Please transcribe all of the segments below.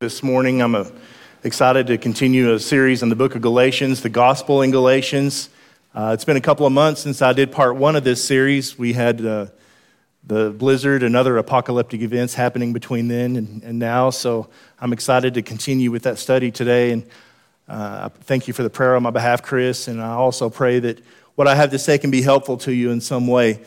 This morning, I'm uh, excited to continue a series on the book of Galatians, the gospel in Galatians. Uh, it's been a couple of months since I did part one of this series. We had uh, the blizzard and other apocalyptic events happening between then and, and, now, so I'm excited to continue with that study today. And uh, thank you for the prayer on my behalf, Chris. And I also pray that what I have to say can be helpful to you in some way.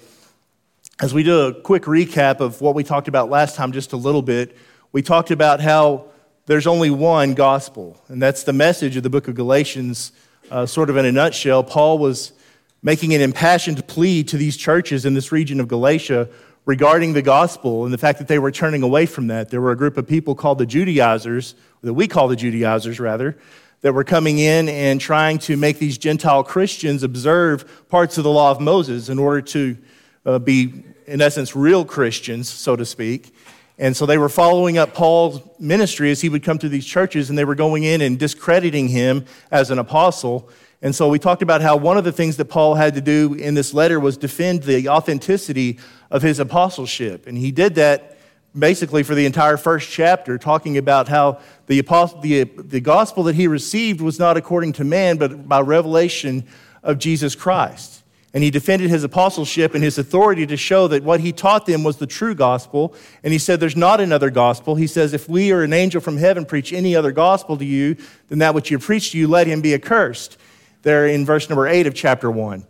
As we do a quick recap of what we talked about last time, just a little bit, we talked about how there's only one gospel, and that's the message of the book of Galatians, uh, sort of in a nutshell. Paul was making an impassioned plea to these churches in this region of Galatia regarding the gospel and the fact that they were turning away from that. There were a group of people called the Judaizers, that we call the Judaizers rather, that were coming in and trying to make these Gentile Christians observe parts of the law of Moses in order to uh, be, in essence, real Christians, so to speak. And so they were following up Paul's ministry as he would come to these churches, and they were going in and discrediting him as an apostle. And so we talked about how one of the things that Paul had to do in this letter was defend the authenticity of his apostleship. And he did that basically for the entire first chapter, talking about how the, apostle, the, the gospel that he received was not according to man, but by revelation of Jesus Christ. And he defended his apostleship and his authority to show that what he taught them was the true gospel. And he said, There's not another gospel. He says, If we or an angel from heaven preach any other gospel to you than that which you preach to you, let him be accursed. There in verse number 8 of chapter 1.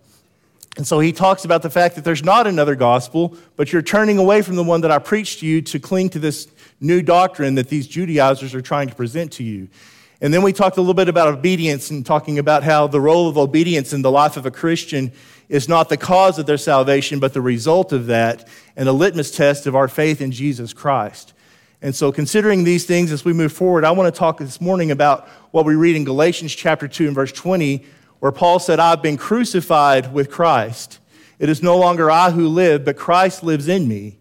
And so he talks about the fact that there's not another gospel, but you're turning away from the one that I preached to you to cling to this new doctrine that these Judaizers are trying to present to you. And then we talked a little bit about obedience and talking about how the role of obedience in the life of a Christian is not the cause of their salvation, but the result of that and a litmus test of our faith in Jesus Christ. And so, considering these things as we move forward, I want to talk this morning about what we read in Galatians chapter 2 and verse 20, where Paul said, I've been crucified with Christ. It is no longer I who live, but Christ lives in me.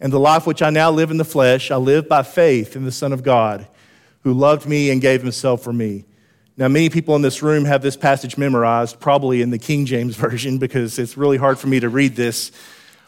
And the life which I now live in the flesh, I live by faith in the Son of God, who loved me and gave himself for me. Now, many people in this room have this passage memorized, probably in the King James Version, because it's really hard for me to read this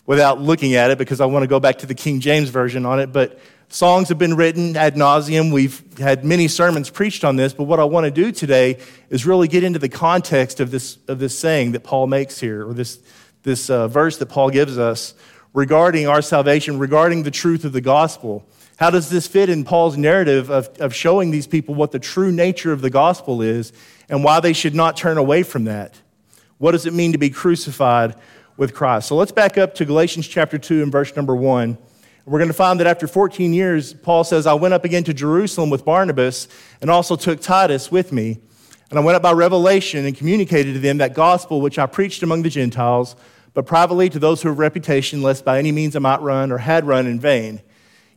without looking at it because I want to go back to the King James Version on it. But songs have been written ad nauseum. We've had many sermons preached on this. But what I want to do today is really get into the context of this, of this saying that Paul makes here, or this, this uh, verse that Paul gives us regarding our salvation, regarding the truth of the gospel. How does this fit in Paul's narrative of, of showing these people what the true nature of the gospel is and why they should not turn away from that? What does it mean to be crucified with Christ? So let's back up to Galatians chapter 2 and verse number 1. We're going to find that after 14 years, Paul says, I went up again to Jerusalem with Barnabas and also took Titus with me. And I went up by revelation and communicated to them that gospel which I preached among the Gentiles, but privately to those who have reputation, lest by any means I might run or had run in vain.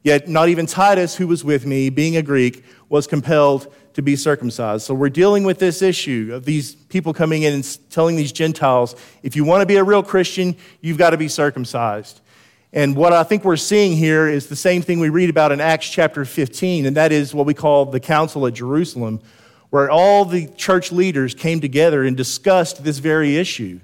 Yet not even Titus, who was with me, being a Greek, was compelled to be circumcised. So we're dealing with this issue of these people coming in and telling these Gentiles, if you want to be a real Christian, you've got to be circumcised. And what I think we're seeing here is the same thing we read about in Acts chapter 15, and that is what we call the Council at Jerusalem, where all the church leaders came together and discussed this very issue.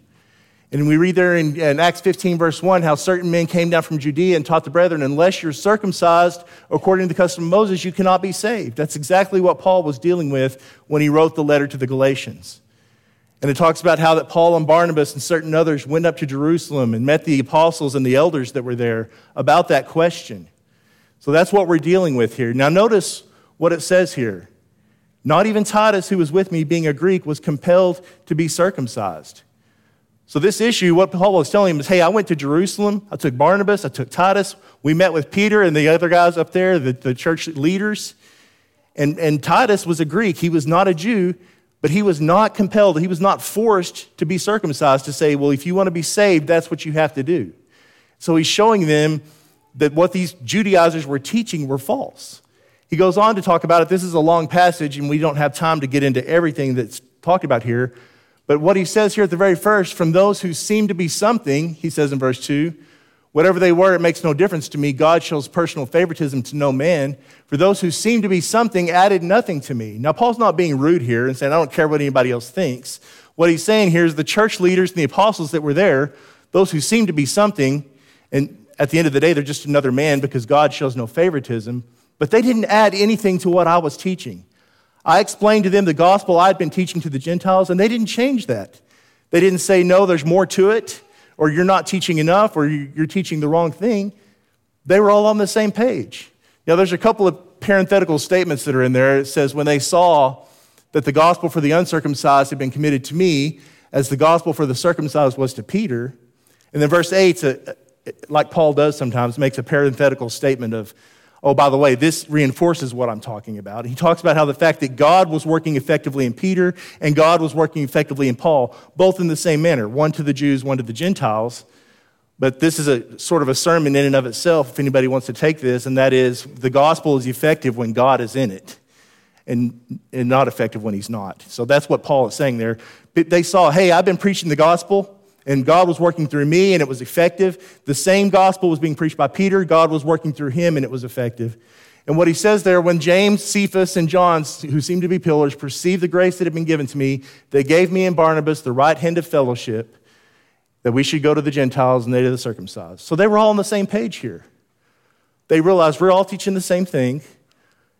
And we read there in, in, Acts 15, verse 1, how certain men came down from Judea and taught the brethren, unless you're circumcised according to the custom of Moses, you cannot be saved. That's exactly what Paul was dealing with when he wrote the letter to the Galatians. And it talks about how that Paul and Barnabas and certain others went up to Jerusalem and met the apostles and the elders that were there about that question. So that's what we're dealing with here. Now, notice what it says here. Not even Titus, who was with me, being a Greek, was compelled to be circumcised. So, this issue, what Paul was telling him is hey, I went to Jerusalem. I took Barnabas, I took Titus. We met with Peter and the other guys up there, the, the church leaders. And, and Titus was a Greek. He was not a Jew, but he was not compelled, he was not forced to be circumcised to say, well, if you want to be saved, that's what you have to do. So, he's showing them that what these Judaizers were teaching were false. He goes on to talk about it. This is a long passage, and we don't have time to get into everything that's talked about here. But what he says here at the very first, from those who seem to be something, he says in verse 2, whatever they were, it makes no difference to me. God shows personal favoritism to no man. For those who seem to be something added nothing to me. Now, Paul's not being rude here and saying, I don't care what anybody else thinks. What he's saying here is the church leaders and the apostles that were there, those who seem to be something, and at the end of the day, they're just another man because God shows no favoritism. but they didn't add anything to what I was teaching. I explained to them the gospel I'd been teaching to the Gentiles, and they didn't change that. They didn't say, no, there's more to it, or you're not teaching enough, or you're teaching the wrong thing. They were all on the same page. Now, there's a couple of parenthetical statements that are in there. It says, when they saw that the gospel for the uncircumcised had been committed to me, as the gospel for the circumcised was to Peter. And then verse 8, uh, uh, like Paul does sometimes, makes a parenthetical statement of, oh, by the way, this reinforces what I'm talking about. He talks about how the fact that God was working effectively in Peter and God was working effectively in Paul, both in the same manner, one to the Jews, one to the Gentiles. But this is a sort of a sermon in and of itself, if anybody wants to take this, and that is the gospel is effective when God is in it and, and not effective when he's not. So that's what Paul is saying there. They saw, hey, I've been preaching the gospel, and God was working through me, and it was effective. The same gospel was being preached by Peter. God was working through him, and it was effective. And what he says there, when James, Cephas, and John, who seemed to be pillars, perceived the grace that had been given to me, they gave me and Barnabas the right hand of fellowship that we should go to the Gentiles and they to the circumcised. So they were all on the same page here. They realized we're all teaching the same thing.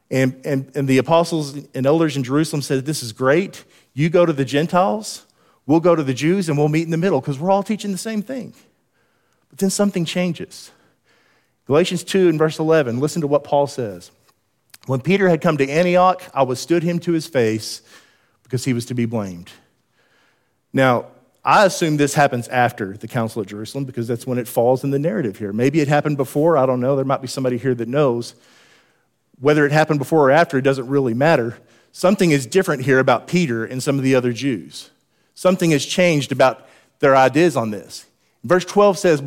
And, and, and the apostles and elders in Jerusalem said, This is great. You go to the Gentiles, we'll go to the Jews, and we'll meet in the middle because we're all teaching the same thing. But then something changes. Galatians 2 and verse 11, listen to what Paul says. When Peter had come to Antioch, I withstood him to his face because he was to be blamed. Now, I assume this happens after the Council at Jerusalem because that's when it falls in the narrative here. Maybe it happened before, I don't know. There might be somebody here that knows. Whether it happened before or after, it doesn't really matter. Something is different here about Peter and some of the other Jews. Something has changed about their ideas on this. Verse 12 says,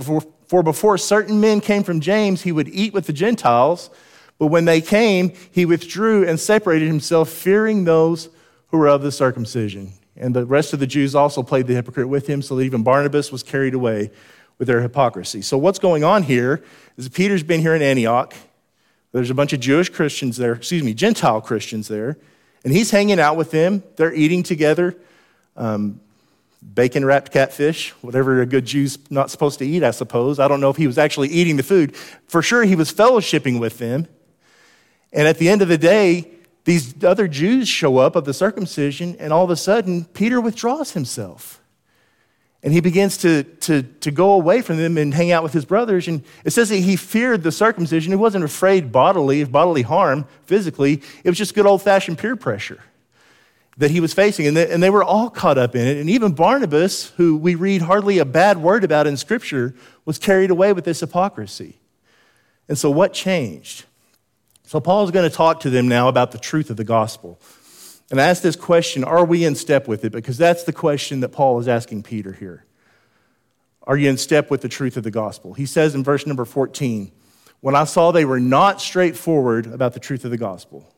For before certain men came from James, he would eat with the Gentiles, but when they came, he withdrew and separated himself, fearing those who were of the circumcision. And the rest of the Jews also played the hypocrite with him, so that even Barnabas was carried away with their hypocrisy. So, what's going on here is Peter's been here in Antioch. There's a bunch of Jewish Christians there, excuse me, Gentile Christians there, and he's hanging out with them. They're eating together, um, bacon wrapped catfish, whatever a good Jew's not supposed to eat, I suppose. I don't know if he was actually eating the food. For sure, he was fellowshipping with them. And at the end of the day, these other Jews show up of the circumcision, and all of a sudden, Peter withdraws himself. And he begins to, to, to go away from them and hang out with his brothers. And it says that he feared the circumcision. He wasn't afraid bodily of bodily harm physically. It was just good old fashioned peer pressure that he was facing. And they, and they were all caught up in it. And even Barnabas, who we read hardly a bad word about in Scripture, was carried away with this hypocrisy. And so, what changed? So, Paul is going to talk to them now about the truth of the gospel. And ask this question Are we in step with it? Because that's the question that Paul is asking Peter here. Are you in step with the truth of the gospel? He says in verse number 14, When I saw they were not straightforward about the truth of the gospel.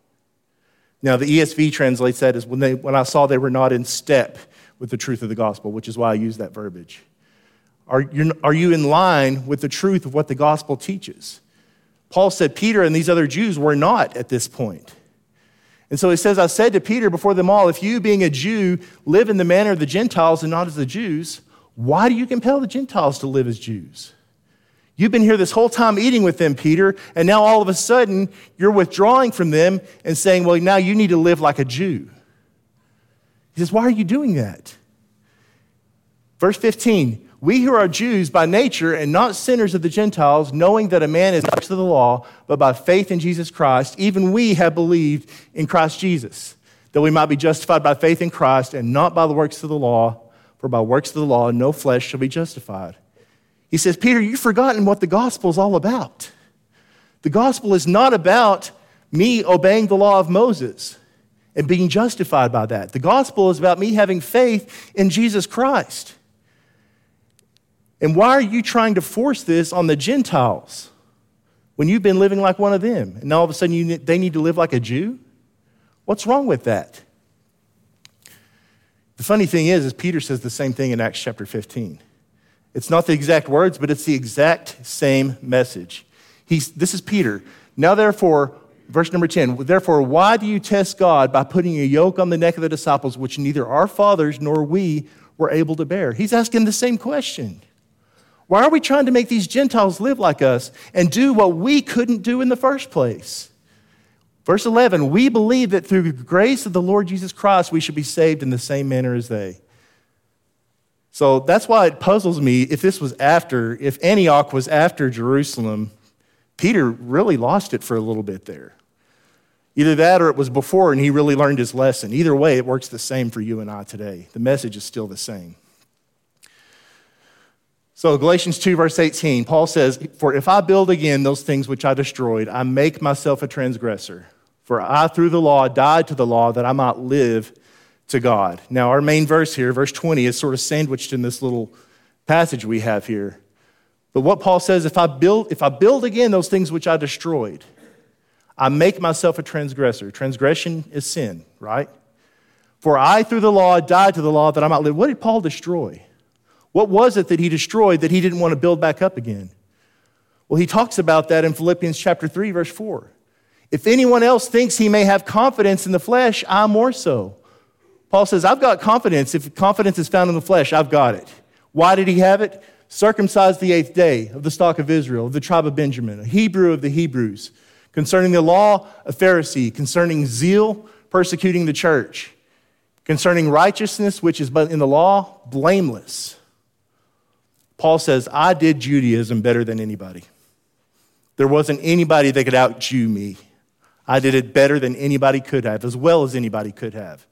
Now, the ESV translates that as when, they, when I saw they were not in step with the truth of the gospel, which is why I use that verbiage. Are you, are you in line with the truth of what the gospel teaches? Paul said Peter and these other Jews were not at this point. And so he says, I said to Peter before them all, if you, being a Jew, live in the manner of the Gentiles and not as the Jews, why do you compel the Gentiles to live as Jews? You've been here this whole time eating with them, Peter, and now all of a sudden you're withdrawing from them and saying, well, now you need to live like a Jew. He says, why are you doing that? Verse 15 We who are Jews by nature and not sinners of the Gentiles, knowing that a man is not to the law, but by faith in Jesus Christ, even we have believed in Christ Jesus, that we might be justified by faith in Christ and not by the works of the law, for by works of the law no flesh shall be justified. He says, Peter, you've forgotten what the gospel is all about. The gospel is not about me obeying the law of Moses and being justified by that. The gospel is about me having faith in Jesus Christ. And why are you trying to force this on the Gentiles when you've been living like one of them? And now all of a sudden you, they need to live like a Jew? What's wrong with that? The funny thing is, is Peter says the same thing in Acts chapter 15. It's not the exact words, but it's the exact same message. He's, this is Peter. Now, therefore, verse number 10, therefore, why do you test God by putting a yoke on the neck of the disciples, which neither our fathers nor we were able to bear? He's asking the same question. Why are we trying to make these Gentiles live like us and do what we couldn't do in the first place? Verse 11, we believe that through the grace of the Lord Jesus Christ, we should be saved in the same manner as they. So that's why it puzzles me if this was after, if Antioch was after Jerusalem, Peter really lost it for a little bit there. Either that or it was before and he really learned his lesson. Either way, it works the same for you and I today. The message is still the same. So, Galatians 2, verse 18, Paul says, For if I build again those things which I destroyed, I make myself a transgressor. For I, through the law, died to the law that I might live to God. Now, our main verse here, verse 20, is sort of sandwiched in this little passage we have here. But what Paul says, if I build, if I build again those things which I destroyed, I make myself a transgressor. Transgression is sin, right? For I, through the law, died to the law that I might live. What did Paul destroy? What was it that he destroyed that he didn't want to build back up again? Well, he talks about that in Philippians chapter 3, verse 4. If anyone else thinks he may have confidence in the flesh, I more so. Paul says, I've got confidence. If confidence is found in the flesh, I've got it. Why did he have it? Circumcised the eighth day of the stock of Israel, of the tribe of Benjamin, a Hebrew of the Hebrews. Concerning the law, a Pharisee. Concerning zeal, persecuting the church. Concerning righteousness, which is but in the law, blameless. Paul says, I did Judaism better than anybody. There wasn't anybody that could out Jew me. I did it better than anybody could have, as well as anybody could have.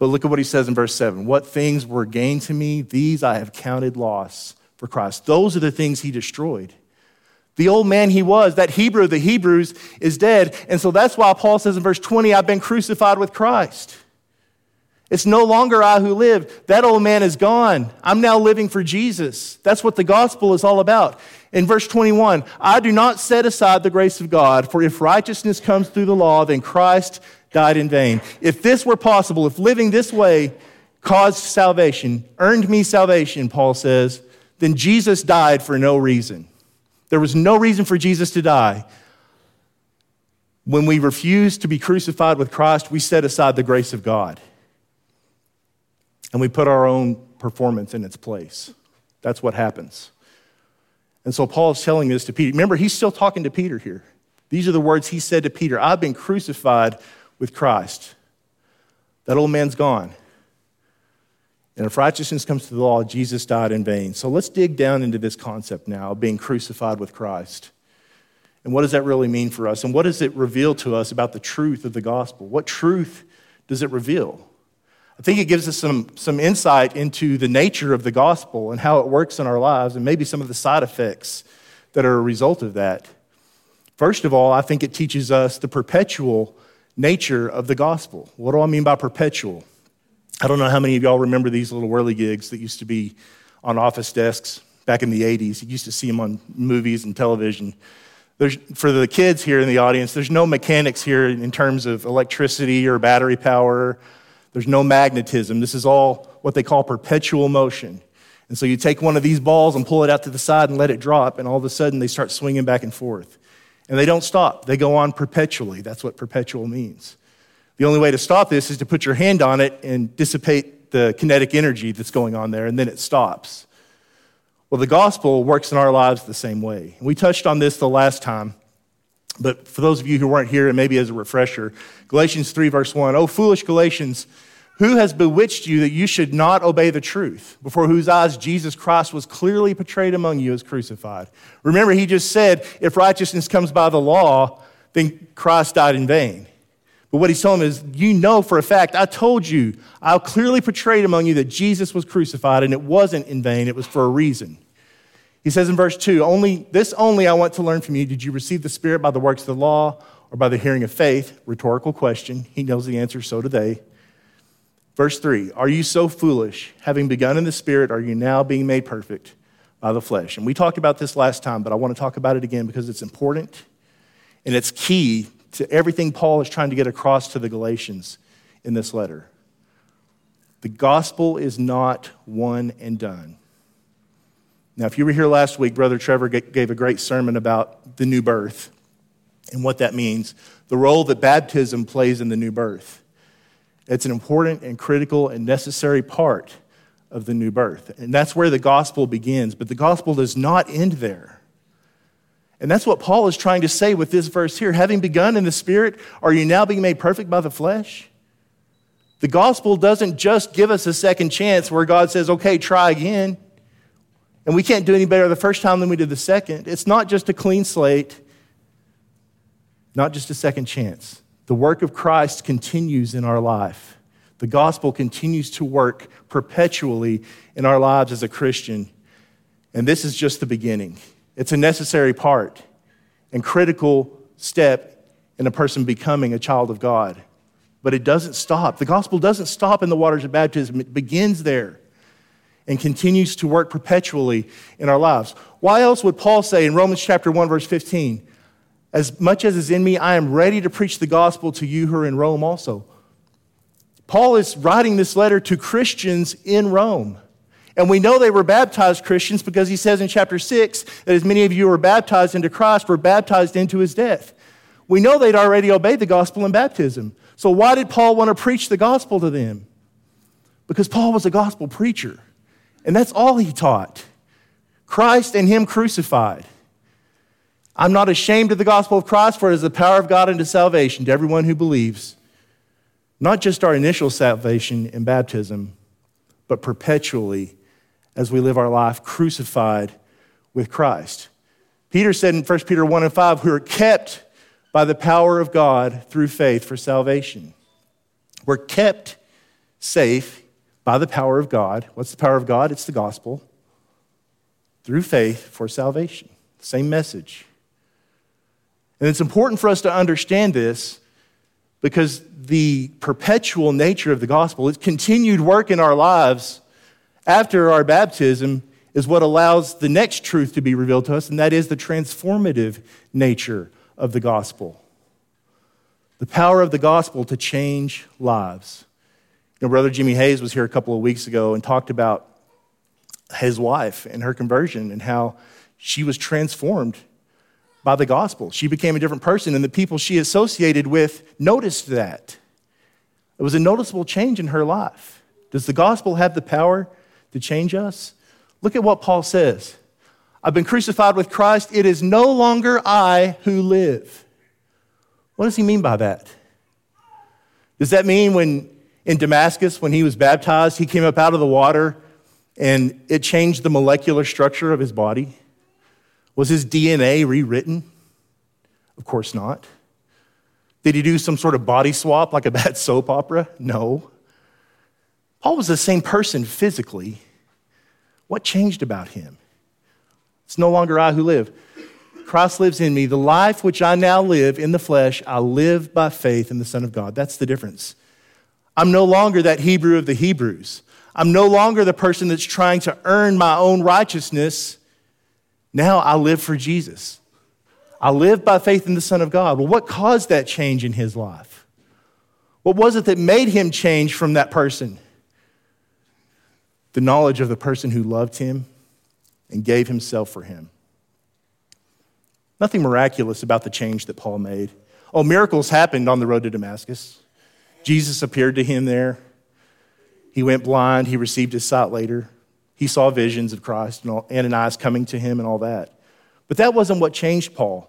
But look at what he says in verse 7 What things were gained to me, these I have counted loss for Christ. Those are the things he destroyed. The old man he was, that Hebrew the Hebrews, is dead. And so that's why Paul says in verse 20, I've been crucified with Christ. It's no longer I who live. That old man is gone. I'm now living for Jesus. That's what the gospel is all about. In verse 21, I do not set aside the grace of God, for if righteousness comes through the law, then Christ died in vain. If this were possible, if living this way caused salvation, earned me salvation, Paul says, then Jesus died for no reason. There was no reason for Jesus to die. When we refuse to be crucified with Christ, we set aside the grace of God and we put our own performance in its place. That's what happens. And so Paul is telling this to Peter. Remember, he's still talking to Peter here. These are the words he said to Peter I've been crucified with Christ. That old man's gone. And if righteousness comes to the law, Jesus died in vain. So let's dig down into this concept now of being crucified with Christ. And what does that really mean for us? And what does it reveal to us about the truth of the gospel? What truth does it reveal? I think it gives us some, some insight into the nature of the gospel and how it works in our lives and maybe some of the side effects that are a result of that. First of all, I think it teaches us the perpetual nature of the gospel. What do I mean by perpetual? I don't know how many of y'all remember these little whirly gigs that used to be on office desks back in the 80s. You used to see them on movies and television. There's, for the kids here in the audience, there's no mechanics here in terms of electricity or battery power there's no magnetism. This is all what they call perpetual motion. And so you take one of these balls and pull it out to the side and let it drop, and all of a sudden they start swinging back and forth. And they don't stop, they go on perpetually. That's what perpetual means. The only way to stop this is to put your hand on it and dissipate the kinetic energy that's going on there, and then it stops. Well, the gospel works in our lives the same way. We touched on this the last time, but for those of you who weren't here, and maybe as a refresher, Galatians 3, verse 1 Oh, foolish Galatians, who has bewitched you that you should not obey the truth, before whose eyes Jesus Christ was clearly portrayed among you as crucified? Remember, he just said, if righteousness comes by the law, then Christ died in vain. But what he's telling them is, you know for a fact, I told you, I clearly portrayed among you that Jesus was crucified, and it wasn't in vain, it was for a reason. He says in verse 2 only, This only I want to learn from you. Did you receive the Spirit by the works of the law or by the hearing of faith? Rhetorical question. He knows the answer, so do they. Verse 3 Are you so foolish? Having begun in the Spirit, are you now being made perfect by the flesh? And we talked about this last time, but I want to talk about it again because it's important and it's key to everything Paul is trying to get across to the Galatians in this letter. The gospel is not one and done. Now, if you were here last week, Brother Trevor gave a great sermon about the new birth and what that means, the role that baptism plays in the new birth. It's an important and critical and necessary part of the new birth. And that's where the gospel begins. But the gospel does not end there. And that's what Paul is trying to say with this verse here. Having begun in the Spirit, are you now being made perfect by the flesh? The gospel doesn't just give us a second chance where God says, okay, try again. And we can't do any better the first time than we did the second. It's not just a clean slate, not just a second chance. The work of Christ continues in our life. The gospel continues to work perpetually in our lives as a Christian. And this is just the beginning. It's a necessary part and critical step in a person becoming a child of God. But it doesn't stop. The gospel doesn't stop in the waters of baptism, it begins there and continues to work perpetually in our lives. Why else would Paul say in Romans chapter 1 verse 15, as much as is in me, I am ready to preach the gospel to you who are in Rome also. Paul is writing this letter to Christians in Rome. And we know they were baptized Christians because he says in chapter 6 that as many of you were baptized into Christ were baptized into his death. We know they'd already obeyed the gospel in baptism. So why did Paul want to preach the gospel to them? Because Paul was a gospel preacher. And that's all he taught Christ and him crucified. I'm not ashamed of the gospel of Christ, for it is the power of God unto salvation to everyone who believes. Not just our initial salvation in baptism, but perpetually as we live our life crucified with Christ. Peter said in 1 Peter 1 and 5, we are kept by the power of God through faith for salvation. We're kept safe by the power of God. What's the power of God? It's the gospel. Through faith for salvation. Same message. And it's important for us to understand this because the perpetual nature of the gospel, its continued work in our lives, after our baptism is what allows the next truth to be revealed to us, and that is the transformative nature of the gospel. The power of the gospel to change lives. You know, Brother Jimmy Hayes was here a couple of weeks ago and talked about his wife and her conversion and how she was transformed by the gospel. She became a different person, and the people she associated with noticed that. It was a noticeable change in her life. Does the gospel have the power to change us? Look at what Paul says I've been crucified with Christ. It is no longer I who live. What does he mean by that? Does that mean when in Damascus, when he was baptized, he came up out of the water and it changed the molecular structure of his body? Was his DNA rewritten? Of course not. Did he do some sort of body swap like a bad soap opera? No. Paul was the same person physically. What changed about him? It's no longer I who live. Christ lives in me. The life which I now live in the flesh, I live by faith in the Son of God. That's the difference. I'm no longer that Hebrew of the Hebrews. I'm no longer the person that's trying to earn my own righteousness. Now I live for Jesus. I live by faith in the Son of God. Well, what caused that change in his life? What was it that made him change from that person? the knowledge of the person who loved him and gave himself for him. Nothing miraculous about the change that Paul made. Oh, miracles happened on the road to Damascus. Jesus appeared to him there. He went blind. He received his sight later. He saw visions of Christ and Ananias coming to him and all that. But that wasn't what changed Paul.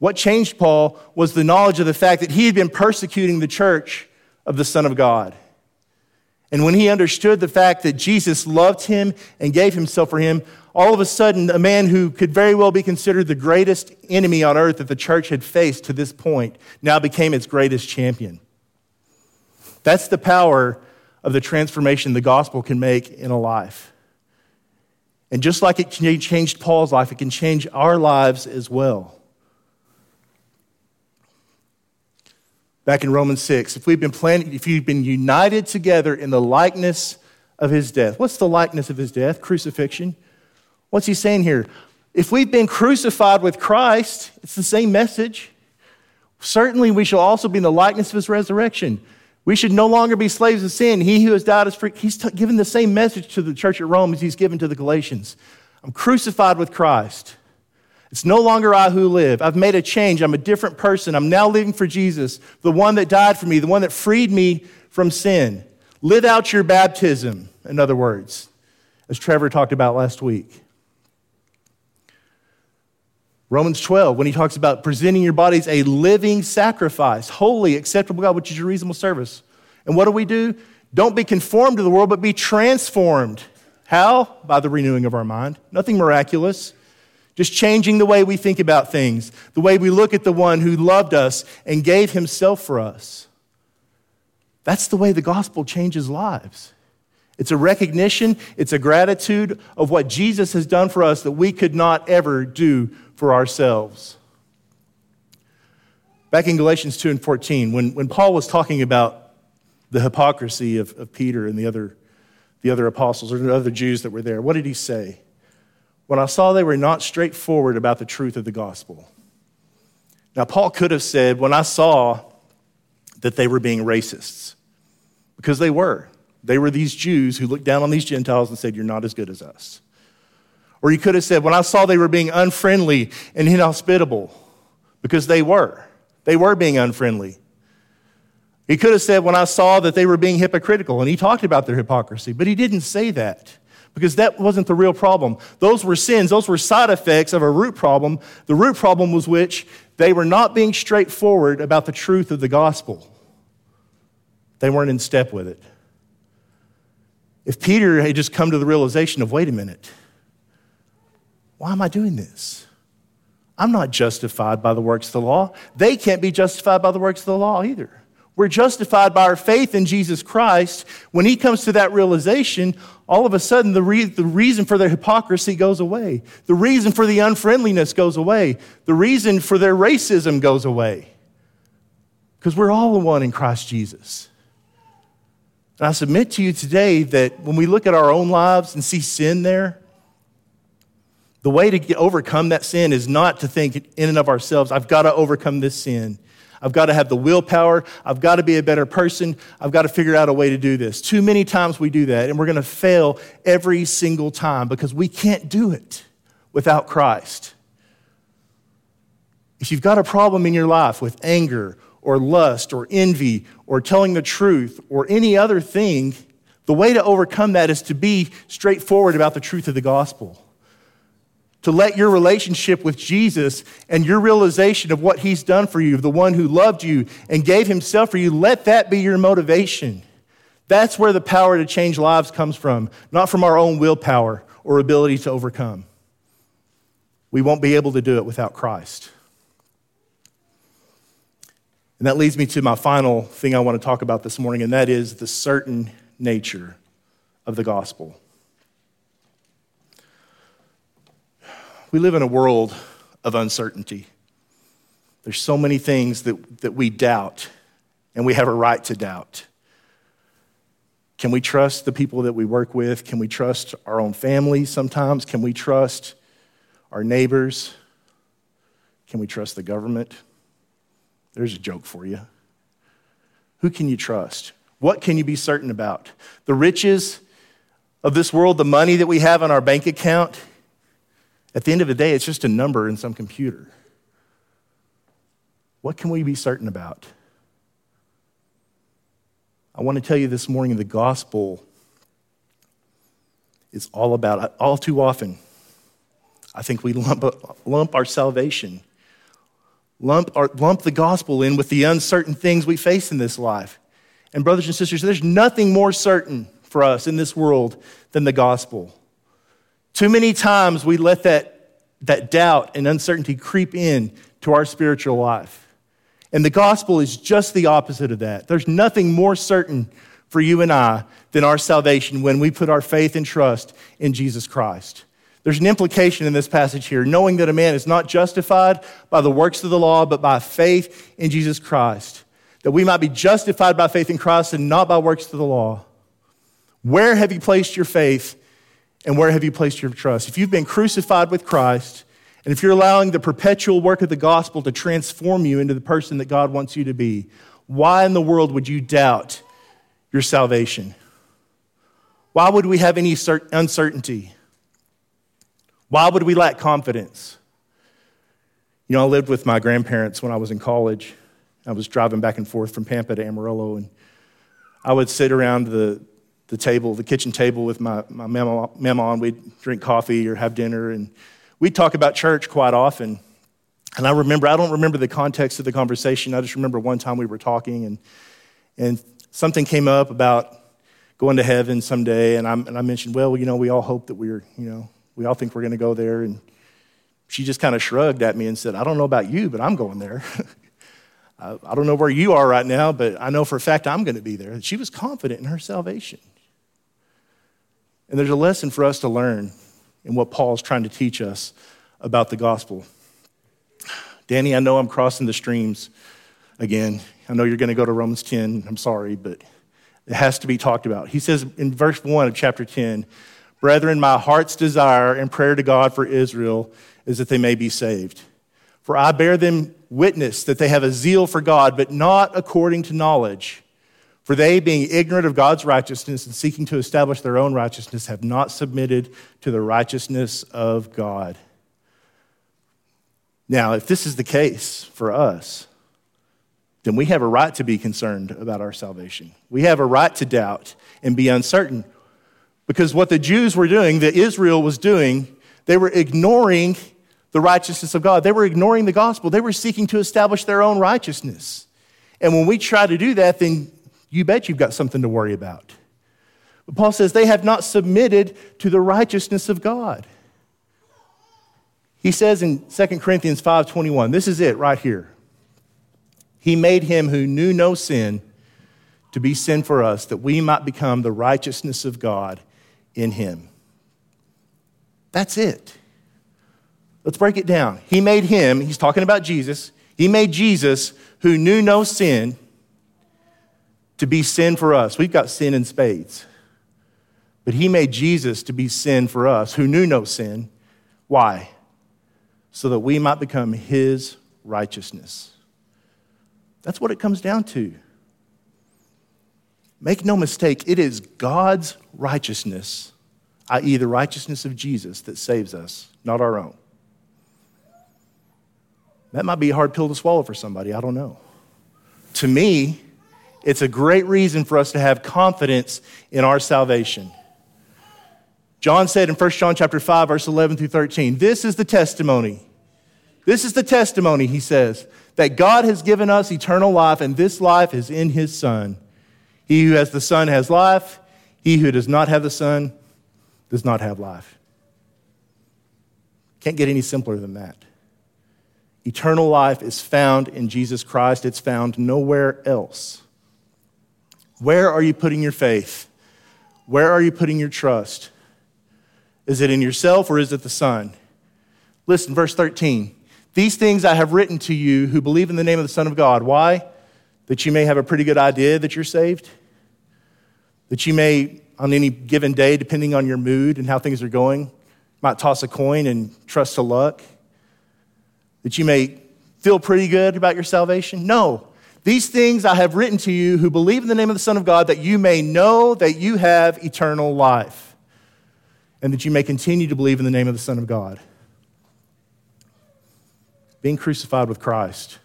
What changed Paul was the knowledge of the fact that he had been persecuting the church of the Son of God. And when he understood the fact that Jesus loved him and gave himself for him, all of a sudden, a man who could very well be considered the greatest enemy on earth that the church had faced to this point now became its greatest champion. That's the power of the transformation the gospel can make in a life. And just like it changed Paul's life, it can change our lives as well. back in Romans 6. If we've been planning, if you've been united together in the likeness of his death. What's the likeness of his death? Crucifixion. What's he saying here? If we've been crucified with Christ, it's the same message. Certainly, we shall also be in the likeness of his resurrection. We should no longer be slaves of sin. He who has died is free. He's t- given the same message to the church at Rome as he's given to the Galatians. I'm crucified with Christ. It's no longer I who live. I've made a change. I'm a different person. I'm now living for Jesus, the one that died for me, the one that freed me from sin. Live out your baptism, in other words, as Trevor talked about last week. Romans 12, when he talks about presenting your bodies a living sacrifice, holy, acceptable God, which is your reasonable service. And what do we do? Don't be conformed to the world, but be transformed. How? By the renewing of our mind. Nothing miraculous. Just changing the way we think about things, the way we look at the one who loved us and gave himself for us. That's the way the gospel changes lives. It's a recognition, it's a gratitude of what Jesus has done for us that we could not ever do for ourselves. Back in Galatians 2 and 14, when, when Paul was talking about the hypocrisy of, of Peter and the other, the other apostles or the other Jews that were there, what did he say? When I saw they were not straightforward about the truth of the gospel. Now, Paul could have said, when I saw that they were being racists, because they were. They were these Jews who looked down on these Gentiles and said, You're not as good as us. Or he could have said, When I saw they were being unfriendly and inhospitable, because they were. They were being unfriendly. He could have said, When I saw that they were being hypocritical, and he talked about their hypocrisy, but he didn't say that because that wasn't the real problem. Those were sins, those were side effects of a root problem. The root problem was which they were not being straightforward about the truth of the gospel, they weren't in step with it. If Peter had just come to the realization of, wait a minute, why am I doing this? I'm not justified by the works of the law. They can't be justified by the works of the law either. We're justified by our faith in Jesus Christ. When he comes to that realization, all of a sudden the, re- the reason for their hypocrisy goes away. The reason for the unfriendliness goes away. The reason for their racism goes away. Because we're all one in Christ Jesus. And I submit to you today that when we look at our own lives and see sin there, the way to get, overcome that sin is not to think in and of ourselves, I've got to overcome this sin. I've got to have the willpower. I've got to be a better person. I've got to figure out a way to do this. Too many times we do that, and we're going to fail every single time because we can't do it without Christ. If you've got a problem in your life with anger or lust or envy or telling the truth or any other thing, the way to overcome that is to be straightforward about the truth of the gospel to let your relationship with Jesus and your realization of what he's done for you, the one who loved you and gave himself for you, let that be your motivation. That's where the power to change lives comes from, not from our own willpower or ability to overcome. We won't be able to do it without Christ. And that leads me to my final thing I want to talk about this morning, and that is the certain nature of the gospel. We live in a world of uncertainty. There's so many things that, that we doubt, and we have a right to doubt. Can we trust the people that we work with? Can we trust our own families sometimes? Can we trust our neighbors? Can we trust the government? There's a joke for you. Who can you trust? What can you be certain about? The riches of this world, the money that we have in our bank account, at the end of the day, it's just a number in some computer. What can we be certain about? I want to tell you this morning the gospel is all about, all too often, I think we lump, lump our salvation, lump, our, lump the gospel in with the uncertain things we face in this life. And, brothers and sisters, there's nothing more certain for us in this world than the gospel. Too many times we let that, that doubt and uncertainty creep in to our spiritual life. And the gospel is just the opposite of that. There's nothing more certain for you and I than our salvation when we put our faith and trust in Jesus Christ. There's an implication in this passage here, knowing that a man is not justified by the works of the law, but by faith in Jesus Christ. That we might be justified by faith in Christ and not by works of the law. Where have you placed your faith and where have you placed your trust? If you've been crucified with Christ, and if you're allowing the perpetual work of the gospel to transform you into the person that God wants you to be, why in the world would you doubt your salvation? Why would we have any uncertainty? Why would we lack confidence? You know, I lived with my grandparents when I was in college. I was driving back and forth from Pampa to Amarillo, and I would sit around the, the table, the kitchen table with my, my mama, mama and we'd drink coffee or have dinner. And we'd talk about church quite often. And I remember, I don't remember the context of the conversation. I just remember one time we were talking and, and something came up about going to heaven someday. And, i and I mentioned, well, you know, we all hope that we're, you know, we all think we're going to go there. And she just kind of shrugged at me and said, I don't know about you, but I'm going there. I, don't know where you are right now, but I know for a fact I'm going to be there. She was confident in her salvation. And there's a lesson for us to learn in what Paul's trying to teach us about the gospel. Danny, I know I'm crossing the streams again. I know you're going to go to Romans 10. I'm sorry, but it has to be talked about. He says in verse 1 of chapter 10 Brethren, my heart's desire and prayer to God for Israel is that they may be saved. For I bear them witness that they have a zeal for God, but not according to knowledge. For they, being ignorant of God's righteousness and seeking to establish their own righteousness, have not submitted to the righteousness of God. Now, if this is the case for us, then we have a right to be concerned about our salvation. We have a right to doubt and be uncertain. Because what the Jews were doing, that Israel was doing, they were ignoring the righteousness of God. They were ignoring the gospel. They were seeking to establish their own righteousness. And when we try to do that, then you bet you've got something to worry about. But Paul says they have not submitted to the righteousness of God. He says in 2 Corinthians 5:21, this is it right here. He made him who knew no sin to be sin for us that we might become the righteousness of God in him. That's it. Let's break it down. He made him, he's talking about Jesus, he made Jesus who knew no sin to be sin for us. We've got sin in spades. But he made Jesus to be sin for us who knew no sin. Why? so that we might become his righteousness. That's what it comes down to. Make no mistake, it is God's righteousness, i.e., the righteousness of Jesus, that saves us, not our own. That might be a hard pill to swallow for somebody, I don't know. To me, it's a great reason for us to have confidence in our salvation. John said in 1 John chapter 5, verse 11 through 13, this is the testimony. This is the testimony, he says, that God has given us eternal life, and this life is in his Son. He who has the Son has life. He who does not have the Son does not have life. Can't get any simpler than that. Eternal life is found in Jesus Christ, it's found nowhere else. Where are you putting your faith? Where are you putting your trust? Is it in yourself or is it the Son? Listen, verse 13. These things I have written to you who believe in the name of the Son of God. Why? That you may have a pretty good idea that you're saved? That you may, on any given day, depending on your mood and how things are going, might toss a coin and trust to luck? That you may feel pretty good about your salvation? No. These things I have written to you who believe in the name of the Son of God, that you may know that you have eternal life and that you may continue to believe in the name of the Son of God. Being crucified with Christ.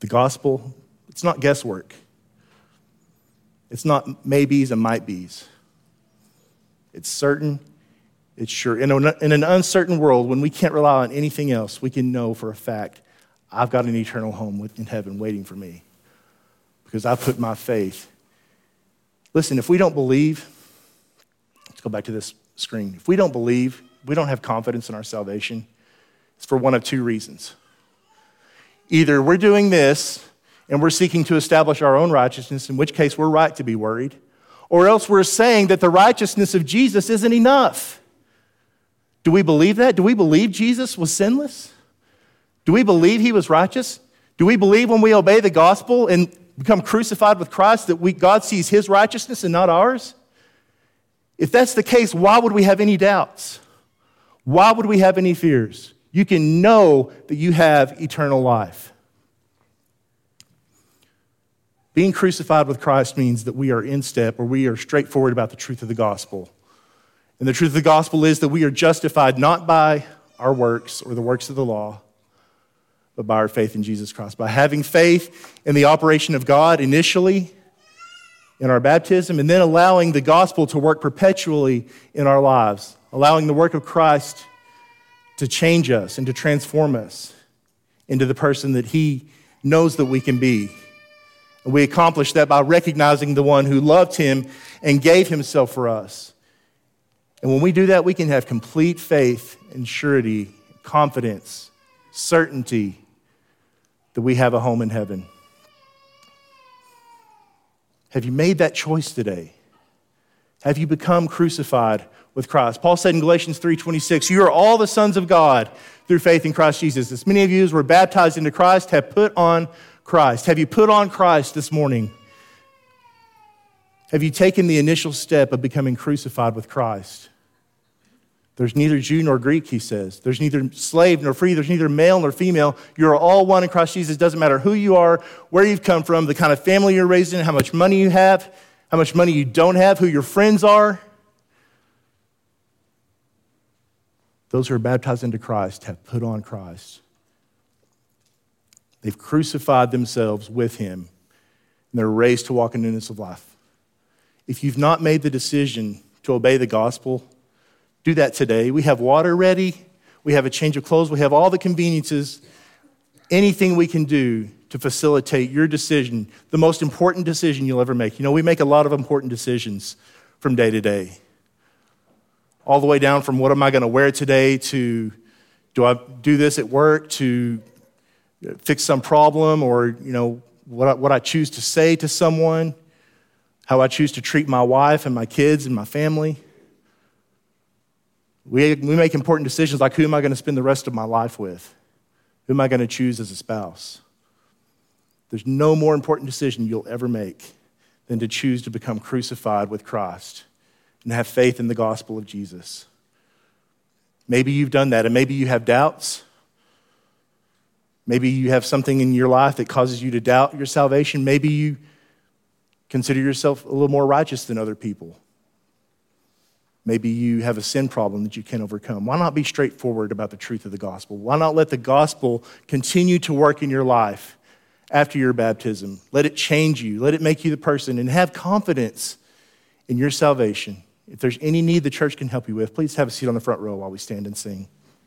The gospel, it's not guesswork. It's not maybes and might be's. It's certain, it's sure. In, a, in an uncertain world, when we can't rely on anything else, we can know for a fact I've got an eternal home in heaven waiting for me because I've put my faith. Listen, if we don't believe, let's go back to this screen. If we don't believe, we don't have confidence in our salvation, it's for one of two reasons. Either we're doing this and we're seeking to establish our own righteousness, in which case we're right to be worried, or else we're saying that the righteousness of Jesus isn't enough. Do we believe that? Do we believe Jesus was sinless? Do we believe he was righteous? Do we believe when we obey the gospel and become crucified with Christ that we, God sees his righteousness and not ours? If that's the case, why would we have any doubts? Why would we have any fears? You can know that you have eternal life. Being crucified with Christ means that we are in step or we are straightforward about the truth of the gospel. And the truth of the gospel is that we are justified not by our works or the works of the law, but by our faith in Jesus Christ. By having faith in the operation of God initially in our baptism, and then allowing the gospel to work perpetually in our lives, allowing the work of Christ to change us and to transform us. into the person that He knows that we can be. And we accomplish that by recognizing the one who loved Him and gave Himself for us. And when we do that, we can have complete faith and surety, confidence, certainty that we have a home in heaven. Have you made that choice today? Have you become crucified with Christ? Paul said in Galatians 3:26, "You are all the sons of God through faith in Christ Jesus." As many of you as were baptized into Christ have put on Christ. Have you put on Christ this morning? Have you taken the initial step of becoming crucified with Christ? There's neither Jew nor Greek, he says. There's neither slave nor free. There's neither male nor female. You're all one in Christ Jesus. It doesn't matter who you are, where you've come from, the kind of family you're raised in, how much money you have, how much money you don't have, who your friends are. Those who are baptized into Christ have put on Christ. They've crucified themselves with him, and they're raised to walk in newness of life. If you've not made the decision to obey the gospel, do that today. We have water ready, we have a change of clothes, we have all the conveniences, anything we can do to facilitate your decision, the most important decision you'll ever make. You know, we make a lot of important decisions from day to day. All the way down from what am I going to wear today to do I do this at work to fix some problem or, you know, what I, what I choose to say to someone, how I choose to treat my wife and my kids and my family. We, we make important decisions like who am I going to spend the rest of my life with? Who am I going to choose as a spouse? There's no more important decision you'll ever make than to choose to become crucified with Christ and have faith in the gospel of Jesus. Maybe you've done that, and maybe you have doubts. Maybe you have something in your life that causes you to doubt your salvation. Maybe you consider yourself a little more righteous than other people. Maybe you have a sin problem that you can't overcome. Why not be straightforward about the truth of the gospel? Why not let the gospel continue to work in your life after your baptism? Let it change you, let it make you the person, and have confidence in your salvation. If there's any need the church can help you with, please have a seat on the front row while we stand and sing.